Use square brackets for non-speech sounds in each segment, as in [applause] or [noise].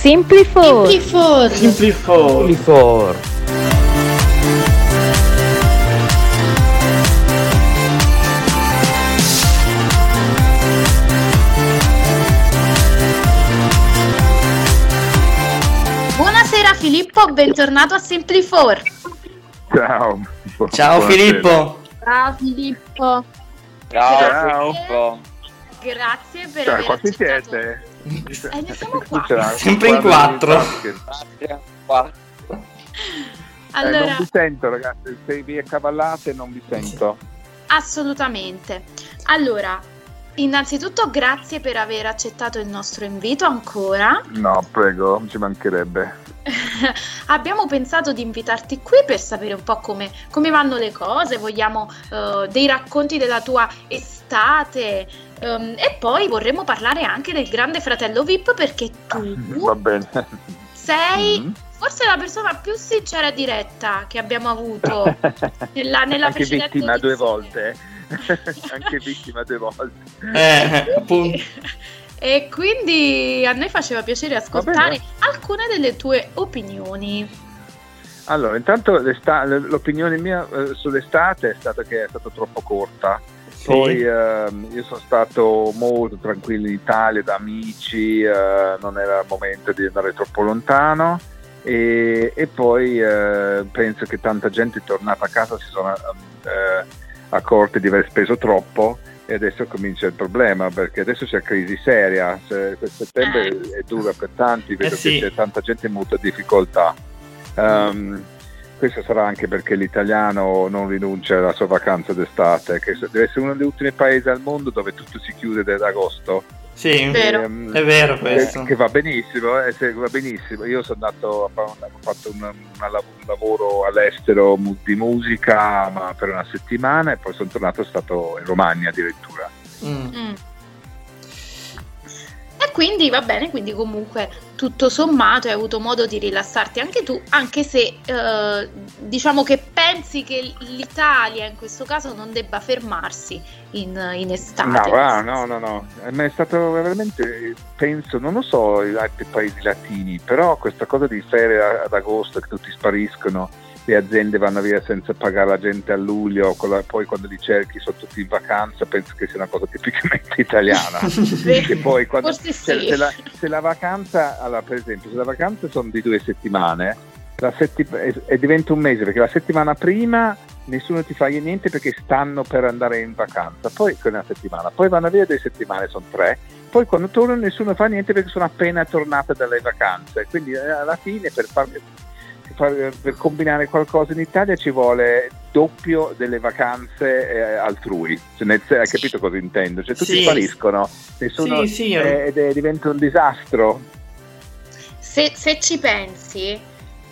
Simply for. Simply for. Simply for. Simply for. Buonasera Filippo, bentornato a Simply for. Ciao. Ciao Buonasera. Filippo. Ciao Filippo. Ciao. Filippo. Grazie per Ciao, aver quanti accettato. siete? Eh, ne siamo qua. Sempre in guarda, quattro. Qua. Eh, Allora, non vi sento ragazzi, se vi accavallate non vi sento. assolutamente. Allora, innanzitutto grazie per aver accettato il nostro invito ancora. No, prego, ci mancherebbe. [laughs] Abbiamo pensato di invitarti qui per sapere un po' come, come vanno le cose, vogliamo eh, dei racconti della tua estate ehm, e poi vorremmo parlare anche del grande fratello VIP perché tu [laughs] Va bene. sei Mm. forse la persona più sincera e diretta che abbiamo avuto [laughs] nella, nella Anche precedente vittima due edizione. volte. Anche vittima due volte. Eh, appunto. E quindi a noi faceva piacere ascoltare alcune delle tue opinioni. Allora, intanto l'opinione mia eh, sull'estate è stata che è stata troppo corta. Sì. Poi ehm, io sono stato molto tranquillo in Italia da amici, eh, non era il momento di andare troppo lontano e, e poi eh, penso che tanta gente tornata a casa si sono eh, accorti di aver speso troppo e adesso comincia il problema perché adesso c'è crisi seria, se- questo settembre Eh. è dura per tanti, vedo Eh sì. che c'è tanta gente in molta difficoltà. Ehm, questo sarà anche perché l'italiano non rinuncia alla sua vacanza d'estate, che deve essere uno degli ultimi paesi al mondo dove tutto si chiude ad agosto. Sì, Vero. Ehm, è vero che, questo. che va benissimo, eh, se- va benissimo. Io sono andato, ho fatto un, un lavoro all'estero di musica ma per una settimana e poi sono tornato, sono stato in Romagna addirittura. Mm. Mm. E quindi va bene, quindi comunque tutto sommato hai avuto modo di rilassarti anche tu, anche se eh, diciamo che pensi che l'Italia in questo caso non debba fermarsi in, in estate. No, va, no, no, no, ma è stato veramente, penso, non lo so, gli altri paesi latini, però questa cosa di ferie ad agosto che tutti spariscono, le aziende vanno via senza pagare la gente a luglio, poi quando li cerchi sono tutti in vacanza, penso che sia una cosa tipicamente [laughs] italiana. Che poi quando, Forse cioè, sì. se, la, se la vacanza, allora, per esempio, se la vacanza sono di due settimane setti- e, e diventa un mese perché la settimana prima nessuno ti fa niente perché stanno per andare in vacanza, poi con una settimana, poi vanno via due settimane, sono tre, poi quando tornano nessuno fa niente perché sono appena tornate dalle vacanze, quindi eh, alla fine per, far- per per combinare qualcosa in Italia ci vuole doppio delle vacanze eh, altrui, Cioè, nel- hai capito cosa intendo? Cioè tutti Sì. spariscono, nessuno, Sì, sì, eh, ed è- diventa un disastro. Se, se ci pensi,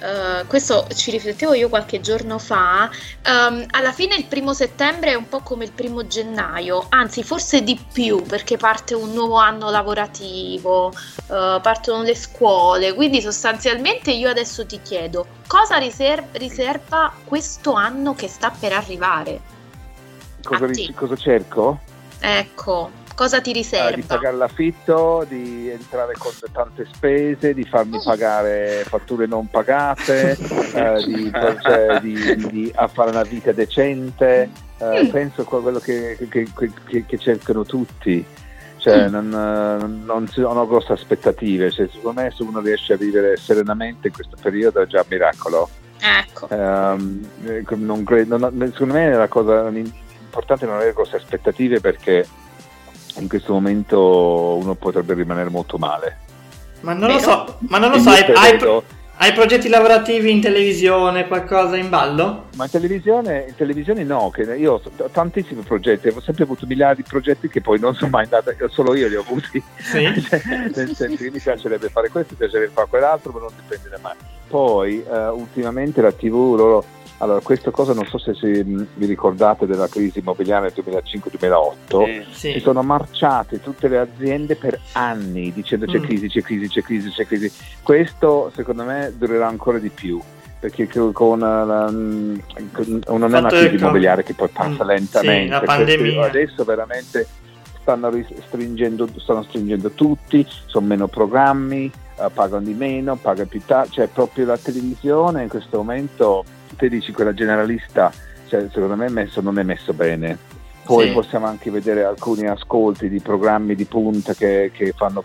eh, questo ci riflettevo io qualche giorno fa, ehm, alla fine il primo settembre è un po' come il primo gennaio, anzi forse di più perché parte un nuovo anno lavorativo, eh, partono le scuole, quindi sostanzialmente io adesso ti chiedo cosa riser- riserva questo anno che sta per arrivare? Cosa, ri- cosa cerco? Ecco, cosa ti Ah, di riserva? pagare l'affitto, di entrare con tante spese, di farmi pagare fatture non pagate, [laughs] eh, di, cioè, di- di- a fare una vita decente. eh, Mm. penso a quello che, che- che- che cercano tutti. Cioè, Mm. non, non ci sono grosse aspettative. Cioè, secondo me, se uno riesce a vivere serenamente in questo periodo è già un miracolo. Ecco. Ehm, eh, non credo- non- secondo me la cosa importante è non avere grosse aspettative perché in questo momento uno potrebbe rimanere molto male. Ma non lo Vero? so, ma non lo so, hai, hai- hai progetti lavorativi in televisione, qualcosa in ballo? Ma in televisione, in televisione no, che io ho tantissimi progetti, ho sempre avuto migliaia di progetti che poi non sono mai andati, solo io li ho avuti. Sì. [laughs] Nel senso che mi piacerebbe fare questo, mi piacerebbe fare quell'altro, ma non dipende da mai. Poi eh, ultimamente la TV, loro, allora questa cosa non so se si, mh, vi ricordate della crisi immobiliare del 2005-2008, Sì. si sono marciate tutte le aziende per anni dicendo c'è Mm. crisi, c'è crisi, c'è crisi, c'è crisi. Questo secondo me durerà ancora di più. Perché co- con, eh, la, mm, con- non è una crisi il immobiliare che poi passa Mm, lentamente. sì, la Questo- pandemia. Adesso veramente stanno ristringendo, stanno stringendo tutti, sono meno programmi, uh, pagano di meno, pagano più tardi, cioè proprio la televisione in questo momento, te dici quella generalista, cioè, secondo me messo, non è messo bene. Poi sì. possiamo anche vedere alcuni ascolti di programmi di punta che, che fanno,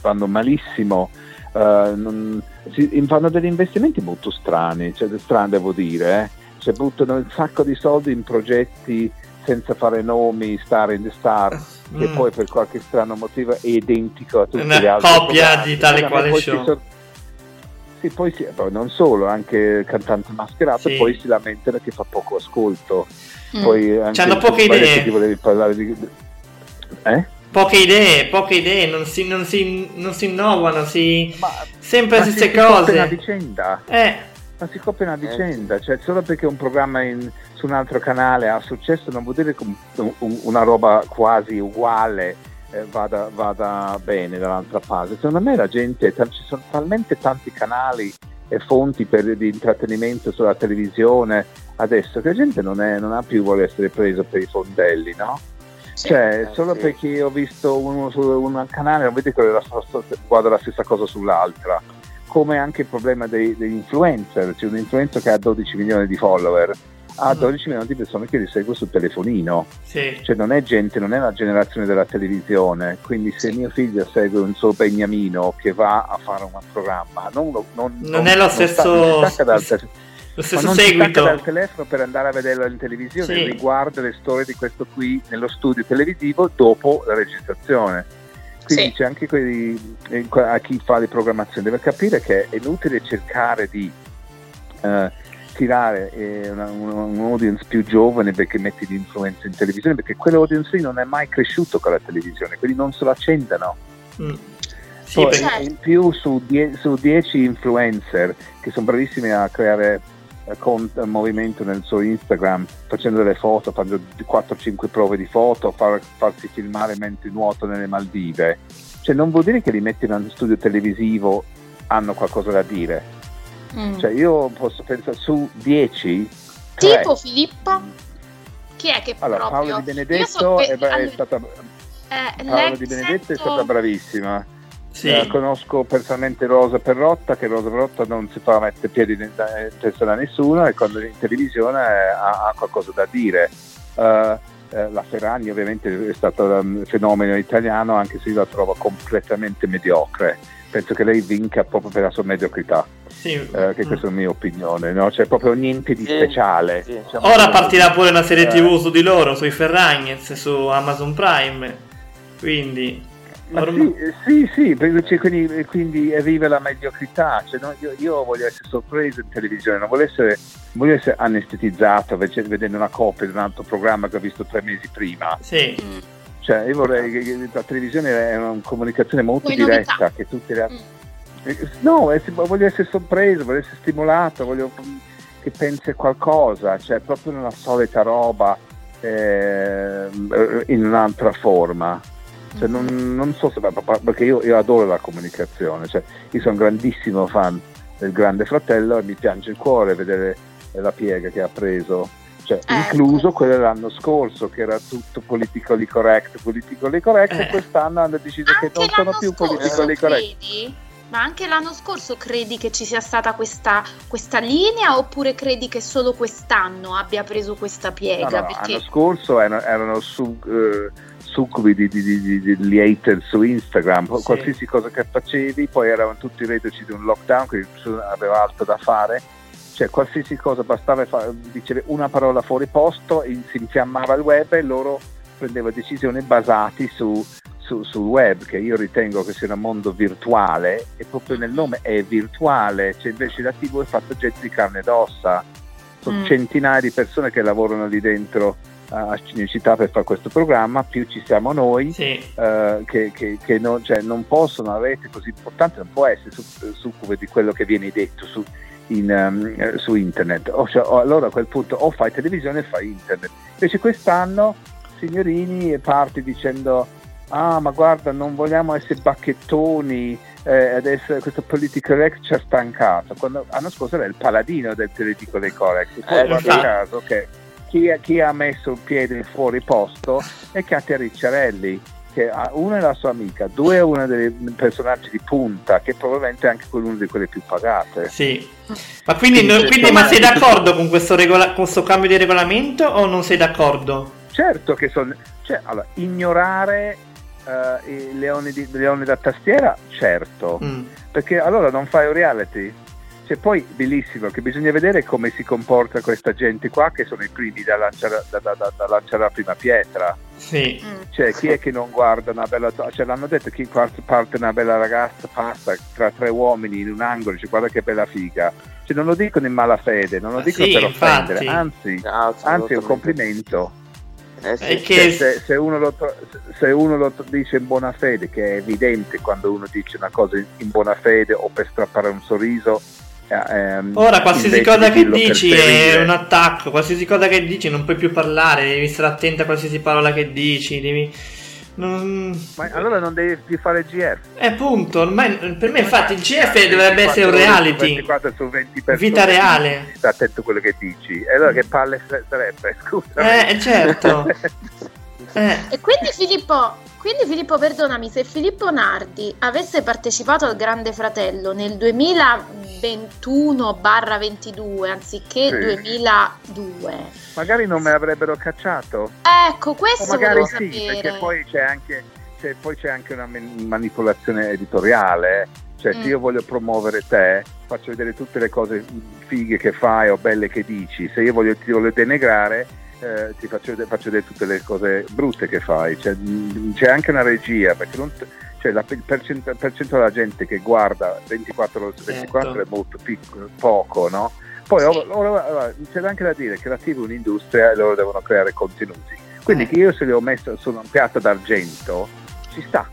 fanno, malissimo, uh, non, si, fanno degli investimenti molto strani, cioè strani devo dire, eh. cioè, buttano un sacco di soldi in progetti senza fare nomi, star in the star, mm. che poi per qualche strano motivo è identico a tutti Una gli altri. Una copia di tale quale show. Sì, poi, si, poi non solo, anche cantante mascherato, sì. poi si lamentano che fa poco ascolto. Mm. Poi anche hanno poche idee. volevi parlare di... Eh? Poche idee, poche idee, non si, non si, non si innovano, si... Ma, sempre le stesse cose. Una vicenda. Eh ma si copia una vicenda, cioè solo perché un programma in, su un altro canale ha successo non vuol dire che un, una roba quasi uguale eh, vada, vada, bene dall'altra parte. Secondo me la gente, ci sono talmente tanti canali e fonti per, di intrattenimento sulla televisione adesso che la gente non, è, non ha più vuole essere presa per i fondelli, no? Sì, cioè, eh, solo sì. perché ho visto uno su un canale, non vedi che guarda la stessa cosa sull'altra come anche il problema dei, degli influencer, c'è un influencer che ha 12 milioni di follower, ha 12 mm. milioni di persone che li segue sul telefonino, sì. cioè non è gente, non è la generazione della televisione, quindi se mio figlio segue un suo beniamino che va a fare un programma, non, non, non, non è lo stesso... Sta, dal, lo stesso non seguito. dal telefono per andare a vederlo in televisione, sì. riguarda le storie di questo qui nello studio televisivo dopo la registrazione quindi sì. c'è anche quelli, eh, a chi fa le programmazioni, deve capire che è inutile cercare di uh, tirare eh, una, un, audience più giovane perché metti l'influenza in televisione, perché quell'audience lì non è mai cresciuto con la televisione, quindi non se lo accendono. Mm. Sì, Poi, in più su 10 influencer che sono bravissimi a creare eh, con il movimento nel suo Instagram facendo delle foto, facendo 4-5 prove di foto, far, farsi filmare mentre nuoto nelle Maldive. Cioè non vuol dire che li metti in uno studio televisivo hanno qualcosa da dire. Mm. Cioè io posso pensare su 10 tipo Filippo chi è che allora, proprio... Paolo Di Benedetto so è, è, allora, stata eh, Paolo Di Benedetto è stata bravissima sì. Eh, conosco personalmente Rosa Perrotta, che Rosa Perrotta non si fa mettere piedi in testa da nessuno e quando è in televisione ha, ha qualcosa da dire. Uh, la Ferragni ovviamente è stato un fenomeno italiano anche se io la trovo completamente mediocre penso che lei vinca proprio per la sua mediocrità sì. eh, che questa è la mia opinione no? c'è proprio niente di speciale sì. diciamo ora partirà pure una serie tv su di loro sui Ferragnez su Amazon Prime quindi sì, sì, sì, quindi, quindi vive la mediocrità. Cioè, no, io, io, voglio essere sorpreso in televisione, non voglio essere, voglio essere anestetizzato vedendo una copia di un altro programma che ho visto tre mesi prima. Sì. Mm. Cioè, io vorrei che la televisione è una comunicazione molto Poi diretta, novità. che tutte le mm. No, voglio essere sorpreso, voglio essere stimolato, voglio che pensi a qualcosa, cioè proprio una solita roba eh, in un'altra forma. Cioè, non, non, so se perché io, io, adoro la comunicazione, cioè, io sono un grandissimo fan del Grande Fratello e mi piange il cuore vedere la piega che ha preso, cioè, ecco. incluso quello dell'anno scorso che era tutto politically correct, politically correct eh. e quest'anno hanno deciso anche che non sono più politically correct. Credi? Ma anche l'anno scorso credi che ci sia stata questa, questa, linea oppure credi che solo quest'anno abbia preso questa piega? No, no, perché... L'anno scorso erano, erano su... Uh, succubi di, di, di, di, hater su Instagram, sì. qualsiasi cosa che facevi, poi eravamo tutti reduci di un lockdown, quindi nessuno aveva altro da fare, cioè qualsiasi cosa bastava fare, dicere una parola fuori posto, si infiammava il web e loro prendevano decisioni basate su, su, sul web, che io ritengo che sia un mondo virtuale e proprio nel nome è virtuale, cioè invece la TV è fatta gente di carne ed ossa, sono mm. centinaia di persone che lavorano lì dentro a Cinecittà per fare questo programma, più ci siamo noi sì. uh, che, che, che non, cioè, non, possono, una rete così importante non può essere succube di quello che viene detto su, in, um, su internet. O, cioè, o, allora a quel punto o fai televisione o fai internet. Invece quest'anno signorini parti dicendo ah ma guarda non vogliamo essere bacchettoni eh, adesso questo political correct ci ha stancato quando l'anno scorso era il paladino del political correct poi eh, guarda caso che chi, chi, ha messo il piede fuori posto è Katia Ricciarelli. che uno è la sua amica, due è uno dei personaggi di punta, che probabilmente è anche uno di quelle più pagate. Sì. Ma quindi, quindi, quindi ma sei d'accordo con questo, regola- questo, cambio di regolamento o non sei d'accordo? Certo che sono... Cioè, allora, ignorare uh, i leoni, di, leoni, da tastiera, certo. Mm. Perché allora non fai un reality? Cioè, poi bellissimo che bisogna vedere come si comporta questa gente qua che sono i primi da lanciare, da, da, da, lanciare la prima pietra. Sì. Mm. Cioè, chi è che non guarda una bella cioè l'hanno detto chi parte una bella ragazza passa tra tre uomini in un angolo, dice guarda che bella figa. Cioè, non lo dicono in malafede, non lo dicono sì, per offendere, anzi, no, anzi è un complimento. Eh sì. Che... Se, se, uno lo, se, uno lo, dice in buona fede, che è evidente quando uno dice una cosa in buona fede o per strappare un sorriso, Ehm, Ora qualsiasi cosa che dici è un attacco, qualsiasi cosa che dici non puoi più parlare, devi stare attento a qualsiasi parola che dici, devi... Non... Ma allora non devi più fare GF. Eh, punto. Ormai, per me, infatti, il GF dovrebbe essere un reality. 24 su 20 Vita reale. Sta attento a quello che dici. E allora che palle sarebbe? Scusa. Eh, certo. [laughs] eh. E quindi, Filippo, quindi Filippo, perdonami, se Filippo Nardi avesse partecipato al Grande Fratello nel 2021-22 anziché sì. 2002, magari non me l'avrebbero cacciato. Ecco, questo o magari sì, sapere. perché poi c'è anche, c'è, poi c'è anche una manipolazione editoriale. Cioè, mm. se io voglio promuovere te, faccio vedere tutte le cose fighe che fai o belle che dici. Se io voglio, ti voglio denegrare, eh, ti faccio, faccio, vedere tutte le cose brutte che fai, c'è, c'è anche una regia, perché non, cioè la, percento della gente che guarda 24 ore su 24 certo. è molto piccolo, poco, no? Poi sì. ora, ora, c'è anche da dire che la TV è un'industria e loro devono creare contenuti. Quindi eh. che io se li ho messo su un piatto d'argento, ci sta.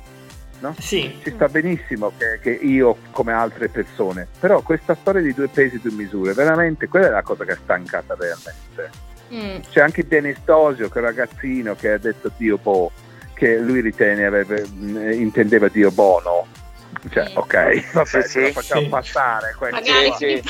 No? Sì. Ci sta benissimo che, che, io come altre persone, però questa storia di due pesi e due misure, veramente quella è la cosa che è stancata realmente. Mm. C'è anche Denis Tosio, quel ragazzino che ha detto Dio Bo, che lui ritiene, avrebbe, mm, intendeva Dio Bono. Cioè, sì. ok, vabbè, sì, lo facciamo sì. passare. Sì. io,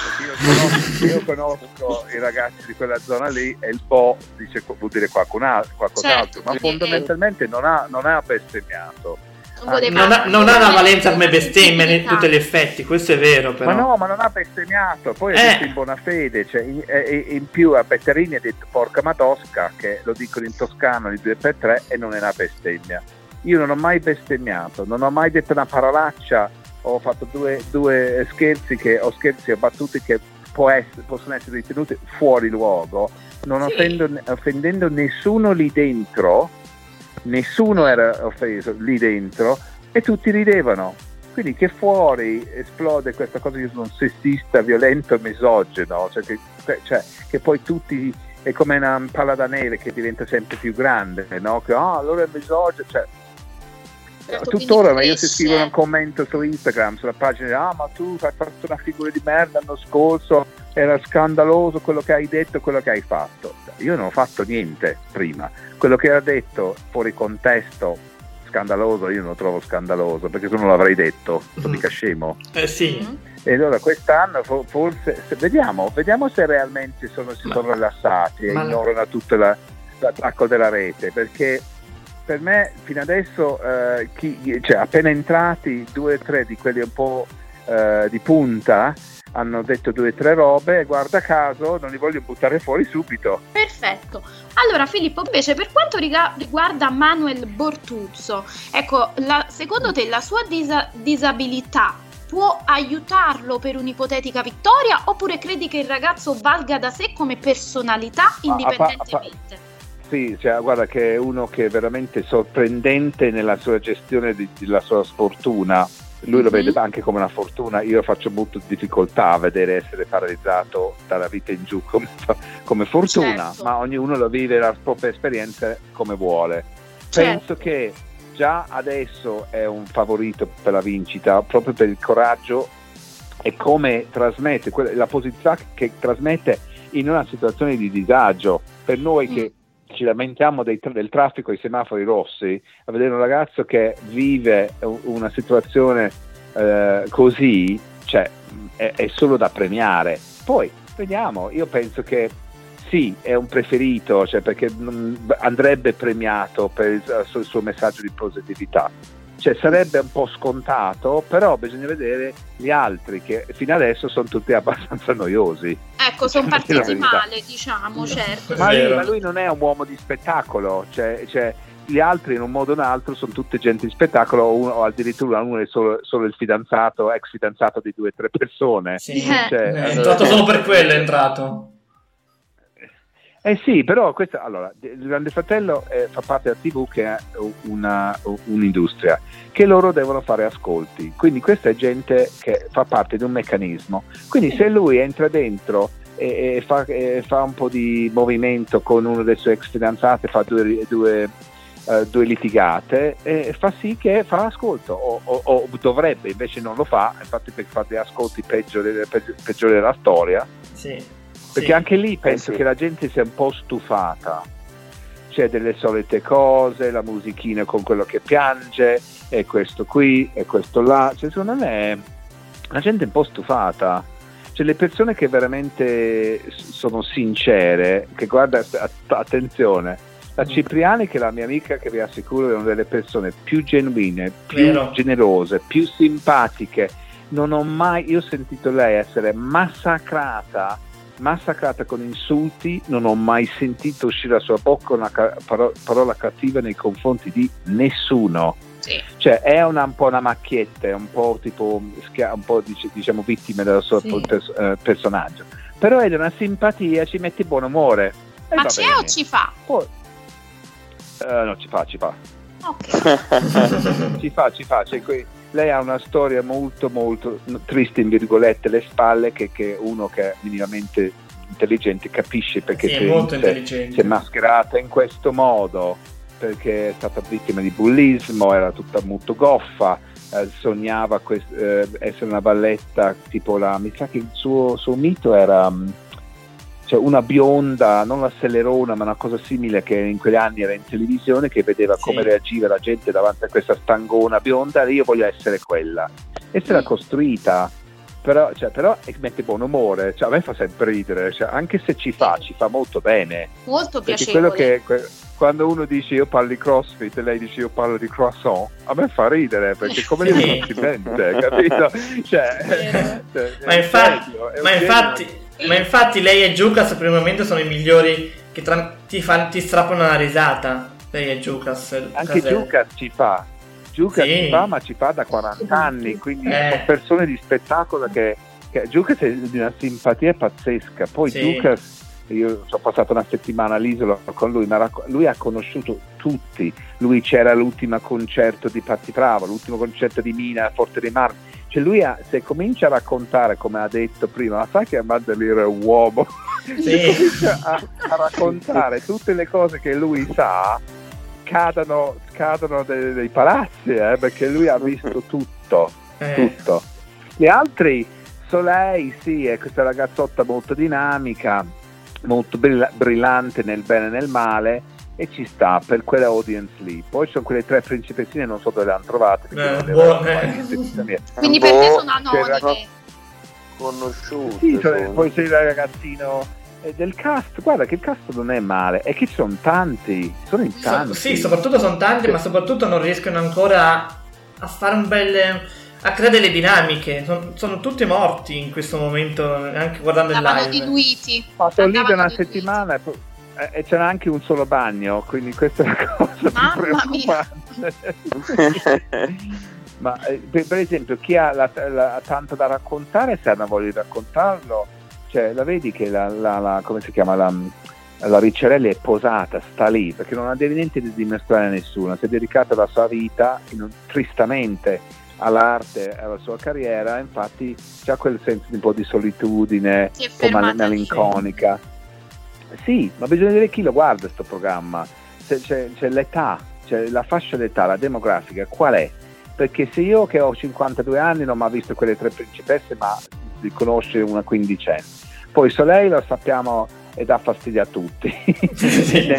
conosco, io, conosco, i ragazzi di quella zona lì e il Bo dice, vuol dire qualcos'altro, qualcos'altro certo, ma fondamentalmente non ha, non ha bestemmiato Ah, non, ha, non ha una valenza come bestemmia in tutti gli effetti, questo è vero. Però. Ma no, ma non ha bestemmiato. Poi è detto in buona fede. Cioè, in, in, più a Betterini ha detto porca matosca, che lo dicono in toscano di 2 per 3 e non è una bestemmia. Io non ho mai bestemmiato, non ho mai detto una parolaccia. Ho fatto due, due scherzi che, o scherzi o battute che essere, possono essere ritenuti fuori luogo, non sì. offendo, offendendo nessuno lì dentro nessuno era offeso lì dentro e tutti ridevano. Quindi che fuori esplode questa cosa di un sessista, violento e misogeno, cioè che, cioè che, poi tutti è come una palla da neve che diventa sempre più grande, no? Che oh, allora è misogino, cioè, certo, tuttora ma io se scrivo un commento su Instagram sulla pagina ah ma tu hai fatto una figura di merda l'anno scorso era scandaloso quello che hai detto quello che hai fatto. Io non ho fatto niente prima. Quello che era detto fuori contesto scandaloso io non lo trovo scandaloso perché tu non l'avrei detto. Sono mm-hmm. mica scemo. Eh sì. Mm-hmm. e allora quest'anno forse vediamo, vediamo se realmente sono, si sono rilassati e ignorano tutto la, l'attacco della rete perché per me fino adesso eh, chi, cioè, appena entrati due o tre di quelli un po' eh, di punta hanno detto due o tre robe e guarda caso non li voglio buttare fuori subito. Perfetto. Allora Filippo, invece per quanto riguarda Manuel Bortuzzo, ecco, la, secondo te la sua disa- disabilità può aiutarlo per un'ipotetica vittoria oppure credi che il ragazzo valga da sé come personalità indipendentemente? A, a, a, sì, cioè, guarda che è uno che è veramente sorprendente nella sua gestione di, della sua sfortuna lui lo mm-hmm. vede anche come una fortuna, io faccio molto difficoltà a vedere essere paralizzato dalla vita in giù come, come fortuna, certo. ma ognuno lo vive la propria esperienza come vuole. Certo. Penso che già adesso è un favorito per la vincita, proprio per il coraggio e come trasmette, la posizione che trasmette in una situazione di disagio. Per noi mm. che ci lamentiamo dei, del traffico ai semafori rossi, a vedere un ragazzo che vive una situazione eh, così, cioè, è, è, solo da premiare. Poi vediamo, io penso che sì, è un preferito, cioè perché andrebbe premiato per il suo messaggio di positività. Cioè, sarebbe un po' scontato, però bisogna vedere gli altri che fino adesso sono tutti abbastanza noiosi. Ecco, sono partiti male, diciamo, certo. Ma lui, ma lui, non è un uomo di spettacolo, cioè, cioè gli altri in un modo o un altro sono tutte gente di spettacolo o, o addirittura uno è solo, solo, il fidanzato, ex fidanzato di due o tre persone. Sì, cioè, è entrato solo per quello, è entrato. Eh sì, però questa, allora, il Grande Fratello eh, fa parte della TV che è una, un'industria che loro devono fare ascolti, quindi questa è gente che fa parte di un meccanismo, quindi se lui entra dentro e, e, fa, e fa, un po' di movimento con uno dei suoi ex fidanzati, fa due, due, uh, due litigate, e fa sì che fa ascolto, o, o, o, dovrebbe, invece non lo fa, infatti per fare degli ascolti peggiori, peggiori della storia. Sì perché sì. anche lì penso eh sì. che la gente sia un po' stufata. C'è delle solite cose, la musichina con quello che piange, e questo qui, e questo là. Cioè, secondo me la gente è un po' stufata. Cioè, le persone che veramente sono sincere, che guarda, attenzione, la mm. Cipriani, che è la mia amica, che vi assicuro è una delle persone più genuine, più Vero. generose, più simpatiche. Non ho mai, io ho sentito lei essere massacrata massacrata con insulti, non ho mai sentito uscire dalla sua bocca una ca- paro- parola cattiva nei confronti di nessuno. Sì. Cioè è una, un po' una macchietta, è un po' tipo un po' diciamo vittima del suo sì. pers- eh, personaggio. Però è una simpatia, ci mette buon umore. Ma c'è bene. o ci fa? Poi, uh, no, ci fa, ci fa. Ok. [laughs] ci fa, ci fa. Cioè, que- lei ha una storia molto molto triste in virgolette alle spalle che, che uno che è minimamente intelligente capisce perché sì, è si, è mascherata in questo modo perché è stata vittima di bullismo era tutta molto goffa eh, sognava quest- eh, essere una balletta tipo la mi sa che il suo, suo mito era um, cioè una bionda, non la Sellerona, ma una cosa simile che in quegli anni era in televisione, che vedeva sì. come reagiva la gente davanti a questa stangona bionda, e io voglio essere quella. E se l'ha costruita, però, cioè, però mette buon umore, cioè, a me fa sempre ridere, cioè, anche se ci fa, ci fa molto bene. Molto piacevole. Che, quando uno dice io parlo di crossfit e lei dice io parlo di croissant, a me fa ridere perché come sì. non si mente, capito? [laughs] Cioè, [laughs] cioè, ma infatti, ma infatti ma infatti lei e Giucas per il momento sono i migliori che tra- ti, fan, ti strappano una risata. Lei e Giucas. Anche Giucas ci fa. Giucas sì. ci fa, ma ci fa da 40 anni, quindi eh. sono persone di spettacolo che, che Giucas è di una simpatia pazzesca. Poi sì. Giucas io sono passato una settimana all'isola con lui, ma lui ha conosciuto tutti. Lui c'era all'ultimo concerto di Patti Bravo, l'ultimo concerto di Mina a Forte dei Marmi. Cioè lui ha, se comincia a raccontare, come ha detto prima, ma sai che Amadalire è un uomo, sì. se comincia a, a, raccontare tutte le cose che lui sa, cadono, cadono dei, dei palazzi, eh, perché lui ha visto tutto, eh. tutto. Gli altri, Soleil, sì, è questa ragazzotta molto dinamica, molto brillante nel bene e nel male, e ci sta per quella audience lì. Poi ci sono quelle tre principessine, non so dove le hanno trovate. Eh, boh, eh. Quindi per te sono anonime. Conosciute. Sì, cioè, poi sei il ragazzino eh, del cast, guarda che il cast non è male, è che ci sono tanti, sono in tanti. So, sì, soprattutto sono tanti, sì. ma soprattutto non riescono ancora a, a fare un bel a creare delle dinamiche. Sono, sono, tutti morti in questo momento, anche guardando il live. diluiti. Ma sono lì da una settimana e poi eh, e c'era anche un solo bagno, quindi questa è la [laughs] cosa Mamma più preoccupante. Ma eh, per, per, esempio, chi ha, la, la, tanto da raccontare, se hanno voglia di raccontarlo, cioè la vedi che la, la come si chiama, la, la Ricciarelli è posata, sta lì, perché non ha niente di dimostrare a nessuno, si è dedicata la sua vita in, tristamente all'arte alla sua carriera, infatti c'ha quel senso di un po' di solitudine, un po' malinconica. Sì, ma bisogna vedere chi lo guarda questo programma, c'è, c'è, c'è l'età, c'è la fascia d'età, la demografica, qual è? Perché se io che ho 52 anni non ho mai visto quelle tre principesse, ma li conosce una quindicenne. Poi Soleil lo sappiamo e dà fastidio a tutti, [laughs]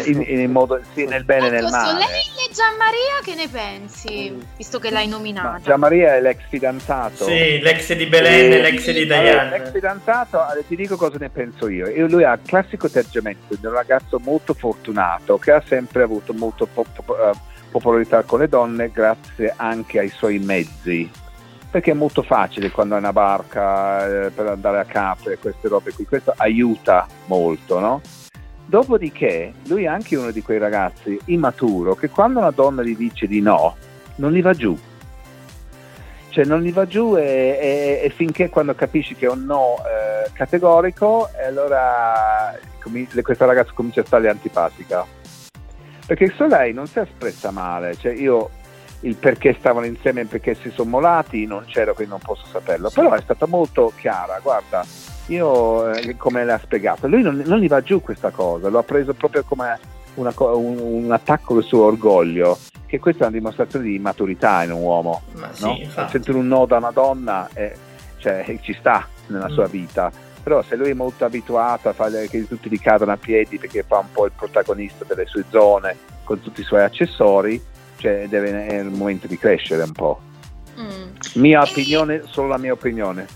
in, in, in modo, sì, nel bene e ecco, nel male. Soleil Gianmaria che ne pensi? Visto che l'hai nominata. Gianmaria è l'ex fidanzato. Sì, l'ex di Belen e l'ex di Diane. Allora, l'ex fidanzato, ti dico cosa ne penso io. io lui ha il classico atteggiamento di un ragazzo molto fortunato che ha sempre avuto molto po- po- uh, popolarità con le donne grazie anche ai suoi mezzi. Perché è molto facile quando hai una barca eh, per andare a Capri e queste robe qui. Questo aiuta molto, no? Dopodiché, lui è anche uno di quei ragazzi immaturo che quando una donna gli dice di no, non li va giù. Cioè non gli va giù e, e, e finché quando capisci che è un no eh, categorico, allora com- questa ragazza comincia a stargli antipatica. Perché se lei non si è espressa male, cioè io il perché stavano insieme e perché si sono molati non c'ero, quindi non posso saperlo, però è stata molto chiara, guarda, io eh, come l'ha spiegato, lui non, non, gli va giù questa cosa, l'ho preso proprio come una, un, un, attacco al suo orgoglio, che questa è una dimostrazione di maturità in un uomo. Ma no? sì, Sentire un no da una donna eh, cioè, ci sta nella mm. sua vita, però se lui è molto abituato a fare che tutti gli cadono a piedi perché fa un po' il protagonista delle sue zone con tutti i suoi accessori, cioè deve, è il momento di crescere un po'. Mm. Mia opinione, solo la mia opinione.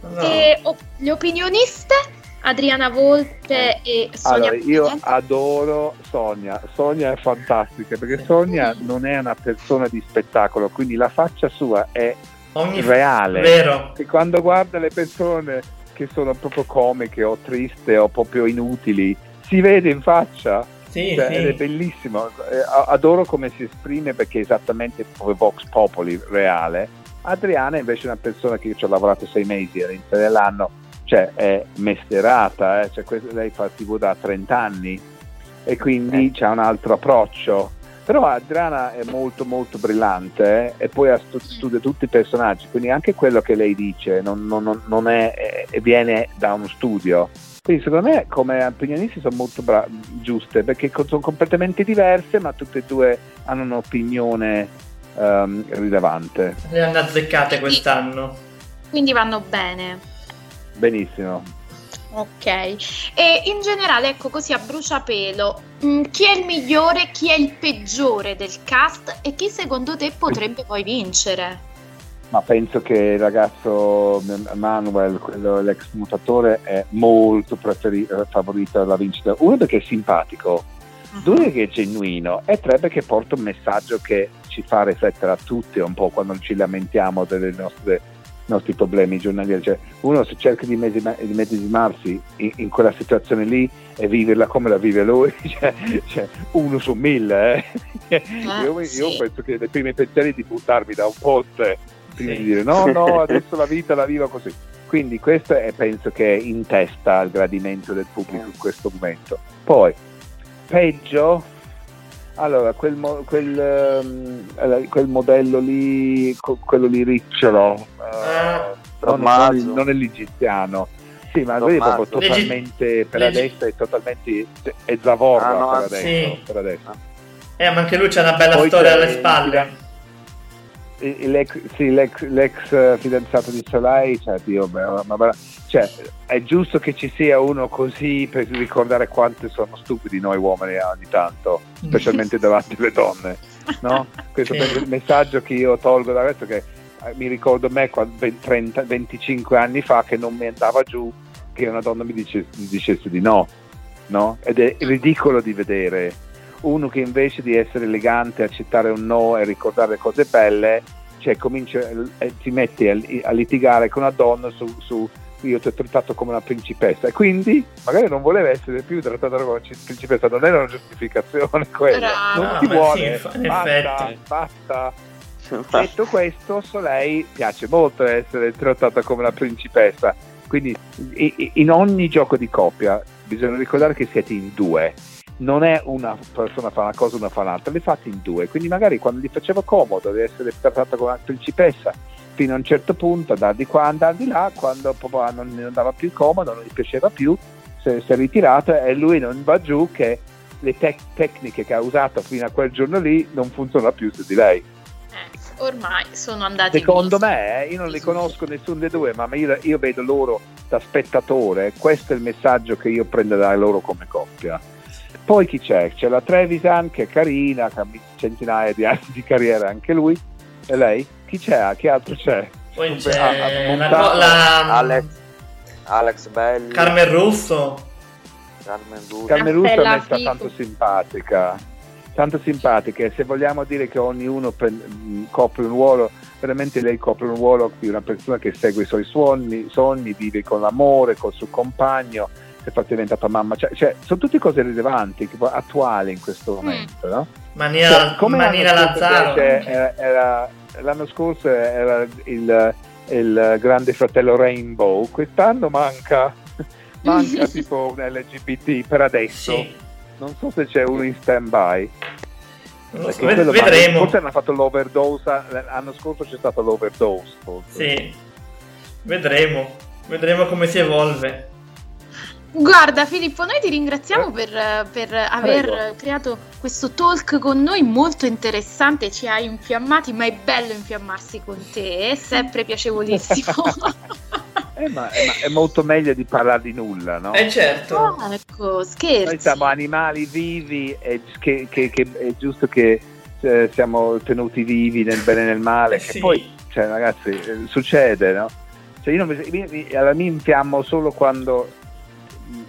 No. E op- le opinioniste? Adriana Volpe e Sonia. Allora, io adoro Sonia. Sonia è fantastica perché Sonia non è una persona di spettacolo, quindi la faccia sua è Ogni... reale. Vero. E quando guarda le persone che sono proprio comiche o triste o proprio inutili, si vede in faccia. Sì, cioè, sì. Ed è bellissimo. Eh, adoro come si esprime perché è esattamente come Vox Popoli reale Adriana invece è una persona che ci ho lavorato sei mesi all'inizio dell'anno, cioè è mesterata, eh? cioè, lei fa tv da 30 anni e quindi eh. ha un altro approccio. Però Adriana è molto molto brillante eh? e poi studia tutti i personaggi, quindi anche quello che lei dice non, non, non è, è, viene da uno studio. Quindi secondo me come opinionisti sono molto bra- giuste perché sono completamente diverse ma tutte e due hanno un'opinione um, rilevante. Le hanno azzeccate quest'anno. Quindi vanno bene. Benissimo. Ok, e in generale, ecco così a bruciapelo, mh, mm, chi è il migliore, chi è il peggiore del cast e chi secondo te potrebbe poi vincere? Ma penso che il ragazzo Manuel, quello, l'ex mutatore, è molto preferito, favorito alla vincita. Uno perché è simpatico, uh-huh. due perché è genuino e tre perché porta un messaggio che ci fa riflettere a tutti un po' quando ci lamentiamo dei nostri problemi giornalieri. Cioè, uno se cerca di, medesimarsi in, in, quella situazione lì e viverla come la vive lui, [laughs] cioè, cioè uno su mille. Eh? [laughs] Ah, io, sì. io, penso che nei primi pensieri di buttarmi da un post prima sì. di dire no, [laughs] no, adesso la vita la vivo così. Quindi questo è, penso che è in testa al gradimento del pubblico in questo momento. Poi, peggio, allora, quel, mo- quel, um, quel modello lì, quello lì ricciolo, uh, non, non, non, è l'egiziano. Sì, ma lui è proprio totalmente per Leggi... adesso è totalmente è Zavorra ah, no, per, adesso, sì. per adesso. Eh, ma anche lui c'ha una bella Poi storia alle spalle. L'ex, sì, l'ex, l'ex, fidanzato di Solai, cioè, Dio, ma, ma, cioè, è giusto che ci sia uno così per ricordare quanto sono stupidi noi uomini ogni tanto, specialmente davanti alle donne. No? [laughs] Questo è il messaggio che io tolgo da questo che eh, mi ricordo me quando, 30, 25 anni fa che non mi andava giù che una donna mi dicesse, mi dicesse di no, no? Ed è ridicolo di vedere uno che invece di essere elegante, accettare un no e ricordare cose belle, cioè comincia, eh, ti metti a, a litigare con una donna su, su io ti ho trattato come una principessa e quindi magari non voleva essere più trattata come una principessa, non era una giustificazione [laughs] quella, Bravo. non ti vuole, sì, basta, basta. Detto questo, Soleil piace molto essere trattata come una principessa, quindi in ogni gioco di coppia bisogna ricordare che siete in due, non è una persona fa una cosa, una fa l'altra, le fate in due, quindi magari quando gli faceva comodo di essere trattata come una principessa fino a un certo punto andare di qua, andare di là, quando proprio non gli andava più comodo, non gli piaceva più, si è ritirato e lui non va giù che le tec- tecniche che ha usato fino a quel giorno lì non funzionano più su di lei. Eh, ormai sono andati Secondo me, eh, io non li conosco nessuno dei due, ma io, io, vedo loro da spettatore, questo è il messaggio che io prendo da loro come coppia. Poi chi c'è? C'è la Trevisan che è carina, che ha centinaia di anni di carriera anche lui. E lei? Chi c'è? Chi altro c'è? Poi Ah, c'è la, Montano. la- Alex, Alex Belli, Carmen Russo. Carmen Russo. Carmen Russo a Cappella me sta Fico. tanto simpatica, tanto simpatica e se vogliamo dire che ognuno pre- mh, copre un ruolo, veramente lei copre un ruolo di una persona che segue i suoi sogni, sogni vive con l'amore, col suo compagno, è fatta diventata mamma, cioè, cioè, sono tutte cose rilevanti, che poi- attuali in questo momento, no? Manina, Cioè, come Manina l'anno scorso Lazzaro. era- era- l'anno scorso era il, il grande fratello Rainbow, quest'anno manca, [laughs] manca tipo un LGBT per adesso. Sì, Non so se c'è uno in stand by. so, ved- vedremo. Forse hanno fatto l'overdose. L'anno scorso c'è stata l'overdose. forse. Sì, vedremo. Vedremo come si evolve. Guarda Filippo, noi ti ringraziamo per, per aver Prego. creato questo talk con noi molto interessante, ci hai infiammati, ma è bello infiammarsi con te, è sempre piacevolissimo. [laughs] Eh, ma, eh, ma è molto meglio di parlare di nulla, no? Eh certo. Ah, ecco, Noi scherzi. siamo animali vivi, è, che, che- che- è giusto che eh, siamo tenuti vivi nel bene e nel male. Eh che sì. poi, cioè, ragazzi, eh, succede, no? Cioè, io non mi, mi- mi- allora, mi infiammo solo quando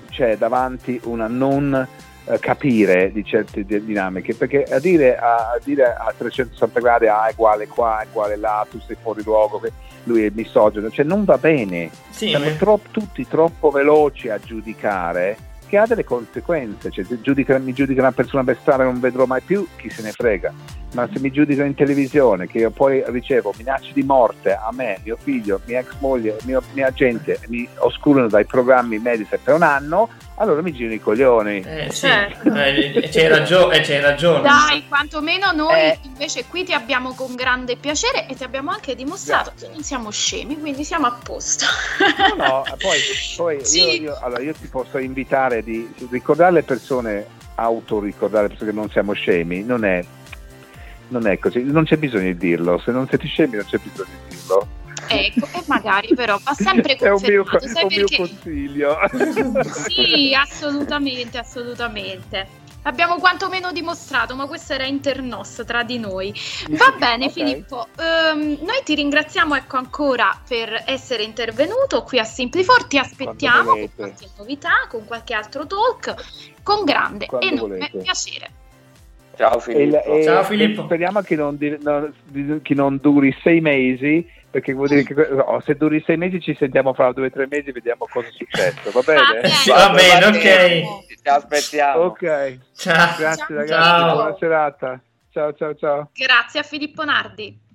c'è davanti una non eh, capire di certe di- dinamiche, perché a dire a, a dire a 360 gradi ah, è uguale qua, è uguale là, tu sei fuori luogo, che lui è misogino, cioè non va bene. Sì, Siamo tro- tutti troppo veloci a giudicare che ha delle conseguenze, cioè se giudica- mi giudica una persona per strada non vedrò mai più, chi se ne frega, ma se mi giudicano in televisione che io poi ricevo minacce di morte a me, mio figlio, mia ex moglie, mio, mia gente, mi oscurano dai programmi Mediaset per un anno, allora mi girano i coglioni. eh, sì, Certo. eh, c'hai, ragio- eh, c'hai ragione. Dai, quantomeno noi Eh. invece qui ti abbiamo con grande piacere e ti abbiamo anche dimostrato Grazie. che non siamo scemi, quindi siamo a posto. No, no, [laughs] poi, poi Sì. io, io- allora io ti posso invitare di ricordare le persone, autoricordare le persone che non siamo scemi, non è, non è così, non c'è bisogno di dirlo, se non siete scemi non c'è bisogno di dirlo. Ecco, e magari però va sempre [laughs] è un mio, confermato, sai un mio consiglio. [laughs] Sì, assolutamente, assolutamente. Abbiamo quantomeno dimostrato, ma questo era internos tra di noi. Va bene Ok. Filippo, ehm, noi ti ringraziamo ecco ancora per essere intervenuto qui a Simplifor, ti aspettiamo con qualche novità, con qualche altro talk, con grande Quando enorme volete. piacere. Ciao E- Filippo. e- Ciao, Filippo. Speriamo che non, di- che non duri sei mesi, perché vuol dire che no, se duri sei mesi ci sentiamo fra due o tre mesi e vediamo cosa è successo, va bene? Va Sì, va bene, ok. Ti aspettiamo. Ok, Ciao. grazie Ciao. ragazzi, Ciao. buona serata. Ciao ciao ciao. Grazie a Filippo Nardi.